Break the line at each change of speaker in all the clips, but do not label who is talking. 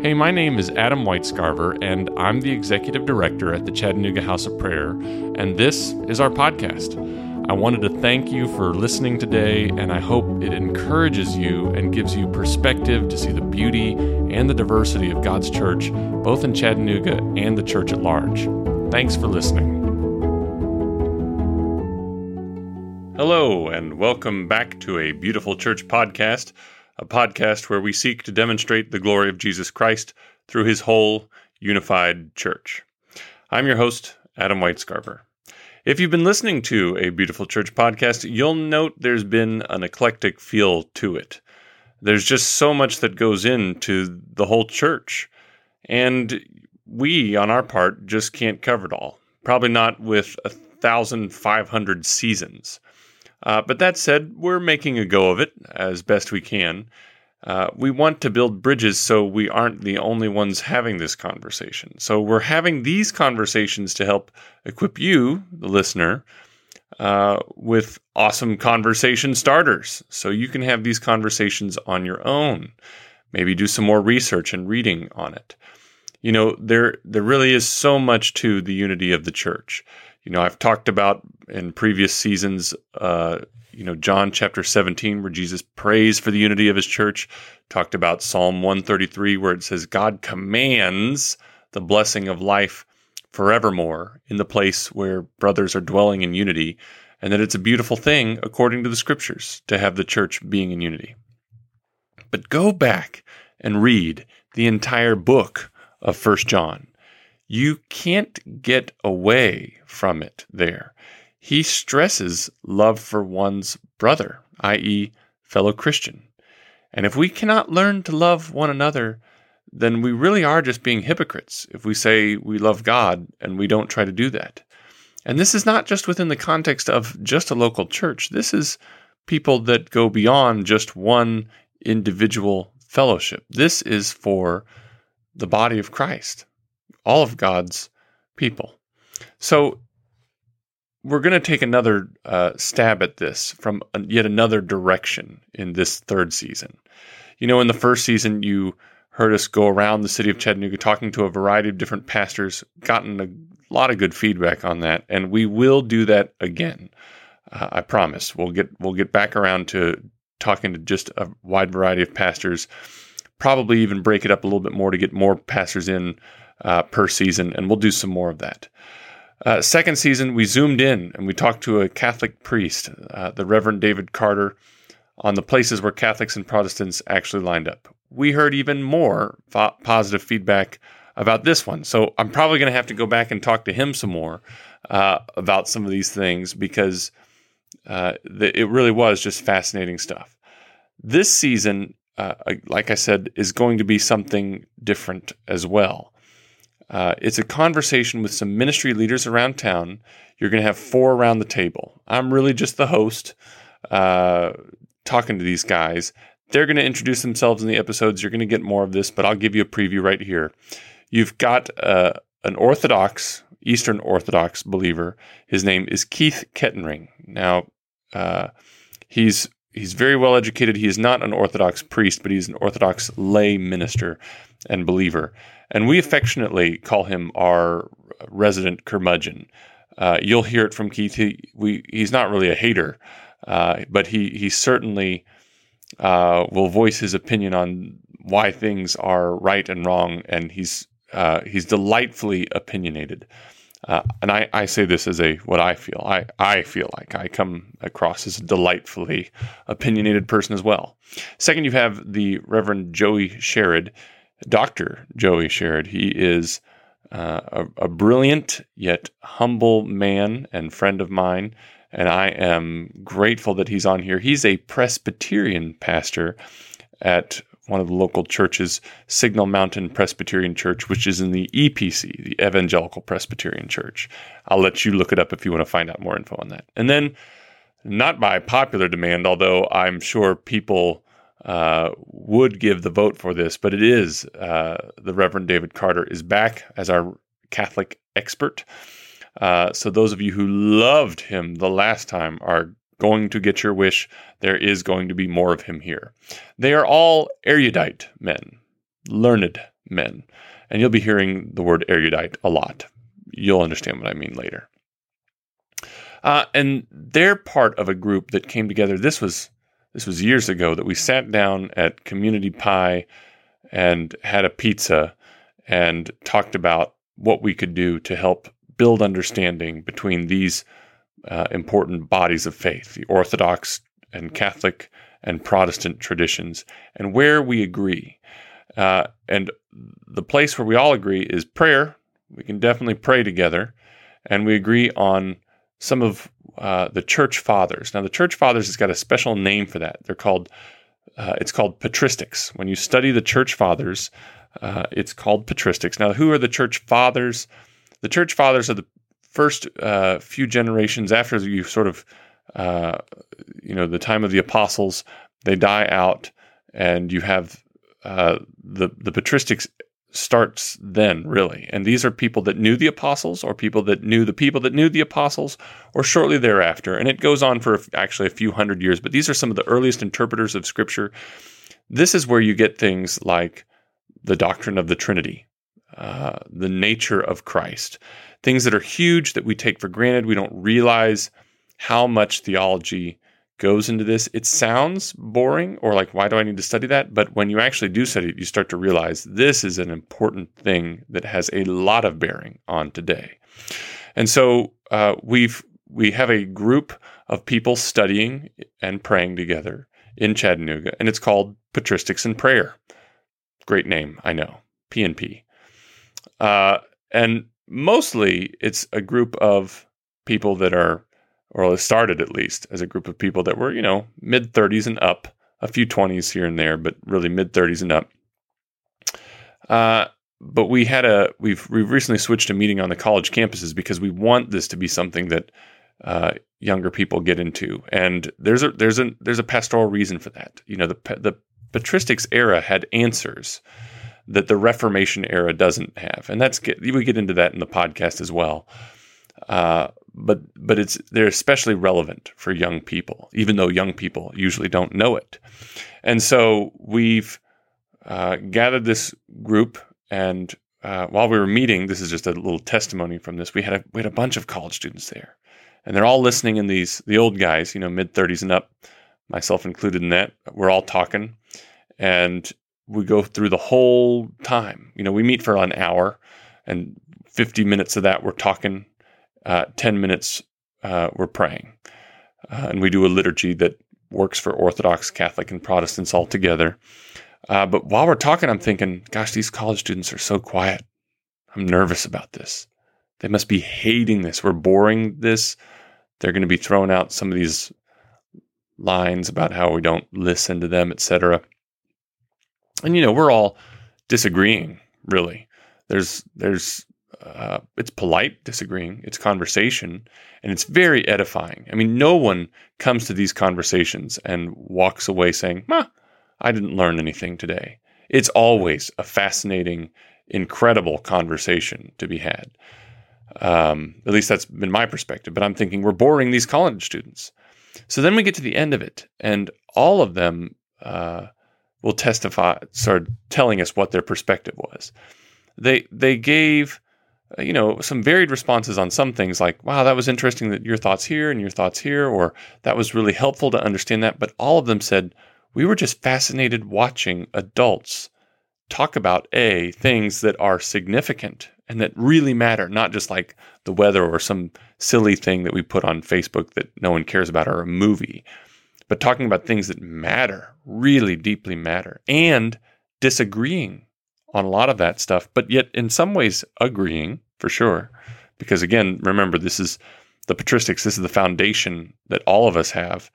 Hey, my name is Adam Whitescarver, and I'm the Executive Director at the Chattanooga House of Prayer, and this is our podcast. I wanted to thank you for listening today, and I hope it encourages you and gives you perspective to see the beauty and the diversity of God's church, both in Chattanooga and the church at large. Thanks for listening. Hello, and welcome back to a Beautiful Church podcast a podcast where we seek to demonstrate the glory of Jesus Christ through his whole unified church. I'm your host, Adam Whitescarver. If you've been listening to a Beautiful Church podcast, you'll note there's been an eclectic feel to it. There's just so much that goes into the whole church. And we, on our part, just can't cover it all. Probably not with a 1,500 seasons. Uh, but that said, we're making a go of it as best we can. Uh, we want to build bridges so we aren't the only ones having this conversation. So we're having these conversations to help equip you, the listener, uh, with awesome conversation starters so you can have these conversations on your own. Maybe do some more research and reading on it. You know, there there really is so much to the unity of the church you know, I've talked about in previous seasons, uh, you know, John chapter 17, where Jesus prays for the unity of his church, talked about Psalm 133, where it says, God commands the blessing of life forevermore in the place where brothers are dwelling in unity, and that it's a beautiful thing, according to the scriptures, to have the church being in unity. But go back and read the entire book of First John you can't get away from it there. He stresses love for one's brother, i.e., fellow Christian. And if we cannot learn to love one another, then we really are just being hypocrites if we say we love God and we don't try to do that. And this is not just within the context of just a local church. This is people that go beyond just one individual fellowship. This is for the body of Christ all of God's people. So we're going to take another uh, stab at this from yet another direction in this third season. You know, in the first season, you heard us go around the city of Chattanooga talking to a variety of different pastors, gotten a lot of good feedback on that, and we will do that again. Uh, I promise. We'll get we'll get back around to talking to just a wide variety of pastors. Probably even break it up a little bit more to get more pastors in uh, per season, and we'll do some more of that. Uh, second season, we zoomed in and we talked to a Catholic priest, uh, the Reverend David Carter, on the places where Catholics and Protestants actually lined up. We heard even more fo- positive feedback about this one. So I'm probably going to have to go back and talk to him some more uh, about some of these things because uh, it really was just fascinating stuff. This season, uh, like I said, is going to be something different as well. Uh, it's a conversation with some ministry leaders around town. You're going to have four around the table. I'm really just the host uh, talking to these guys. They're going to introduce themselves in the episodes. You're going to get more of this, but I'll give you a preview right here. You've got uh, an Orthodox, Eastern Orthodox believer. His name is Keith Kettenring. Now, uh, he's he's very well educated. He is not an Orthodox priest, but he's an Orthodox lay minister and believer and we affectionately call him our resident curmudgeon. Uh, you'll hear it from Keith. He, we, he's not really a hater, uh, but he he certainly uh, will voice his opinion on why things are right and wrong, and he's uh, he's delightfully opinionated. Uh, and I, I say this as a what I feel. I, I feel like I come across as a delightfully opinionated person as well. Second, you have the Reverend Joey Sherrod. Dr. Joey Sherrod. He is uh, a, a, brilliant yet humble man and friend of mine, and I am grateful that he's on here. He's a Presbyterian pastor at one of the local churches, Signal Mountain Presbyterian Church, which is in the EPC, the Evangelical Presbyterian Church. I'll let you look it up if you want to find out more info on that. And then, not by popular demand, although I'm sure people uh, would give the vote for this, but it is uh, the Reverend David Carter is back as our Catholic expert. Uh, so those of you who loved him the last time are going to get your wish. There is going to be more of him here. They are all erudite men, learned men. And you'll be hearing the word erudite a lot. You'll understand what I mean later. Uh, and they're part of a group that came together. This was this was years ago that we sat down at Community Pie and had a pizza and talked about what we could do to help build understanding between these uh, important bodies of faith, the Orthodox and Catholic and Protestant traditions, and where we agree. Uh, and the place where we all agree is prayer. We can definitely pray together, and we agree on some of uh, the church fathers. Now, the church fathers has got a special name for that. They're called uh, it's called patristics. When you study the church fathers, uh, it's called patristics. Now, who are the church fathers? The church fathers are the first uh, few generations after you sort of, uh, you know, the time of the apostles. They die out, and you have uh, the the patristics starts then, really. And these are people that knew the apostles, or people that knew the people that knew the apostles, or shortly thereafter. And it goes on for actually a few hundred years, but these are some of the earliest interpreters of Scripture. This is where you get things like the doctrine of the Trinity, uh, the nature of Christ, things that are huge that we take for granted. We don't realize how much theology goes into this. It sounds boring or like, why do I need to study that? But when you actually do study it, you start to realize this is an important thing that has a lot of bearing on today. And so uh, we've we have a group of people studying and praying together in Chattanooga, and it's called Patristics and Prayer. Great name, I know, PNP. Uh, and mostly, it's a group of people that are or started at least as a group of people that were, you know, mid 30s and up, a few 20s here and there, but really mid 30s and up. Uh, but we had a we've we've recently switched to meeting on the college campuses because we want this to be something that uh, younger people get into, and there's a there's a there's a pastoral reason for that. You know, the the patristics era had answers that the Reformation era doesn't have, and that's good, we get into that in the podcast as well. Uh, but but it's they're especially relevant for young people, even though young people usually don't know it. And so we've uh, gathered this group, and uh, while we were meeting, this is just a little testimony from this. We had a we had a bunch of college students there, and they're all listening. And these the old guys, you know, mid thirties and up, myself included in that. We're all talking, and we go through the whole time. You know, we meet for an hour, and 50 minutes of that we're talking uh, 10 minutes uh, we're praying. Uh, and we do a liturgy that works for Orthodox, Catholic, and Protestants all together. Uh, but while we're talking, I'm thinking, gosh, these college students are so quiet. I'm nervous about this. They must be hating this. We're boring this. They're going to be throwing out some of these lines about how we don't listen to them, etc. And you know, we're all disagreeing, really. There's there's uh, it's polite disagreeing, it's conversation, and it's very edifying. I mean, no one comes to these conversations and walks away saying, Ma, I didn't learn anything today. It's always a fascinating, incredible conversation to be had. Um, at least that's been my perspective. But I'm thinking we're boring these college students. So then we get to the end of it, and all of them uh, will testify, start telling us what their perspective was. They they gave uh, you know, some varied responses on some things like, wow, that was interesting that your thoughts here and your thoughts here, or that was really helpful to understand that. But all of them said, we were just fascinated watching adults talk about A, things that are significant and that really matter, not just like the weather or some silly thing that we put on Facebook that no one cares about or a movie, but talking about things that matter, really deeply matter, and disagreeing on a lot of that stuff, but yet in some ways agreeing for sure. Because again, remember, this is the patristics, this is the foundation that all of us have,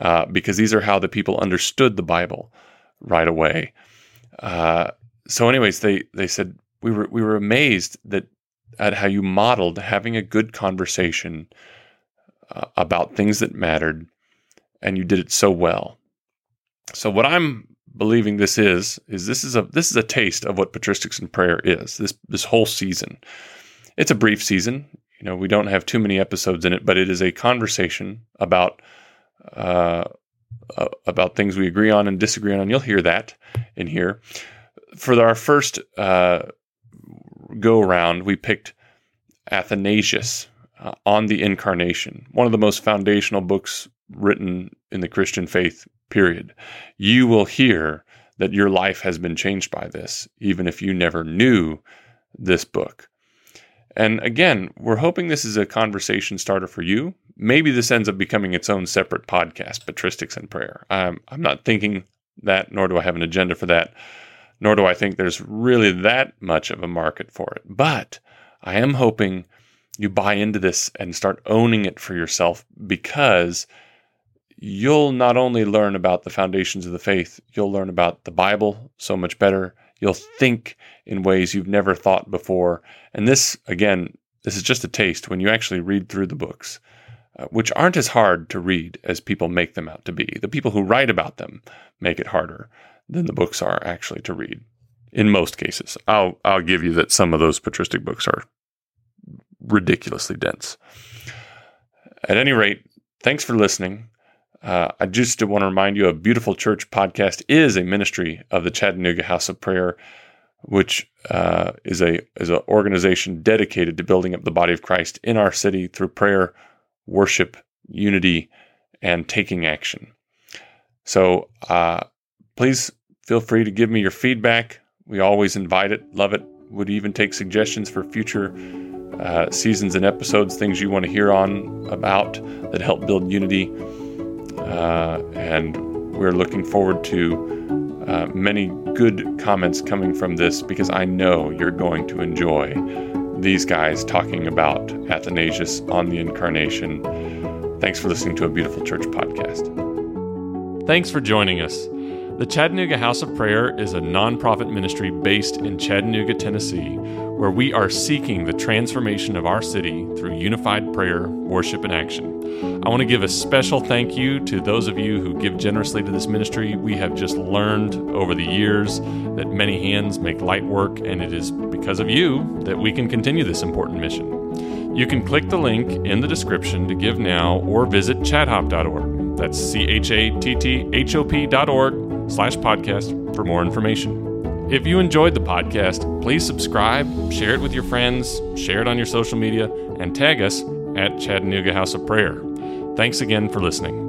uh, because these are how the people understood the Bible right away. Uh, so, anyways, they they said we were we were amazed that at how you modeled having a good conversation uh, about things that mattered, and you did it so well. So, what I'm believing this is is this is a this is a taste of what patristics and prayer is. This this whole season. It's a brief season. You know, we don't have too many episodes in it, but it is a conversation about uh, uh, about things we agree on and disagree on. And you'll hear that in here. for our first uh, go around, we picked Athanasius uh, on the Incarnation, one of the most foundational books written in the Christian faith, period. You will hear that your life has been changed by this, even if you never knew this book. And again, we're hoping this is a conversation starter for you. Maybe this ends up becoming its own separate podcast, Patristics and Prayer. Um, I'm not thinking that, nor do I have an agenda for that, nor do I think there's really that much of a market for it. But I am hoping you buy into this and start owning it for yourself because you'll not only learn about the foundations of the faith, you'll learn about the Bible so much better. You'll think in ways you've never thought before. And this, again, this is just a taste when you actually read through the books, uh, which aren't as hard to read as people make them out to be. The people who write about them make it harder than the books are actually to read. In most cases, I'll I'll give you that some of those patristic books are ridiculously dense. At any rate, thanks for listening. Uh, I just want to remind you a beautiful church podcast is a ministry of the Chattanooga House of Prayer, which uh, is a is an organization dedicated to building up the body of Christ in our city through prayer, worship, unity, and taking action. So uh, please feel free to give me your feedback. We always invite it, love it. Would even take suggestions for future uh, seasons and episodes, things you want to hear on about that help build unity. Uh, and we're looking forward to uh, many good comments coming from this because I know you're going to enjoy these guys talking about Athanasius on the Incarnation. Thanks for listening to a Beautiful Church podcast. Thanks for joining us. The Chattanooga House of Prayer is a nonprofit ministry based in Chattanooga, Tennessee, where we are seeking the transformation of our city through unified prayer, worship, and action. I want to give a special thank you to those of you who give generously to this ministry. We have just learned over the years that many hands make light work, and it is because of you that we can continue this important mission. You can click the link in the description to give now or visit chatthop.org. That's C H A T T H O P.org slash podcast for more information. If you enjoyed the podcast, please subscribe, share it with your friends, share it on your social media, and tag us at Chattanooga House of Prayer. Thanks again for listening.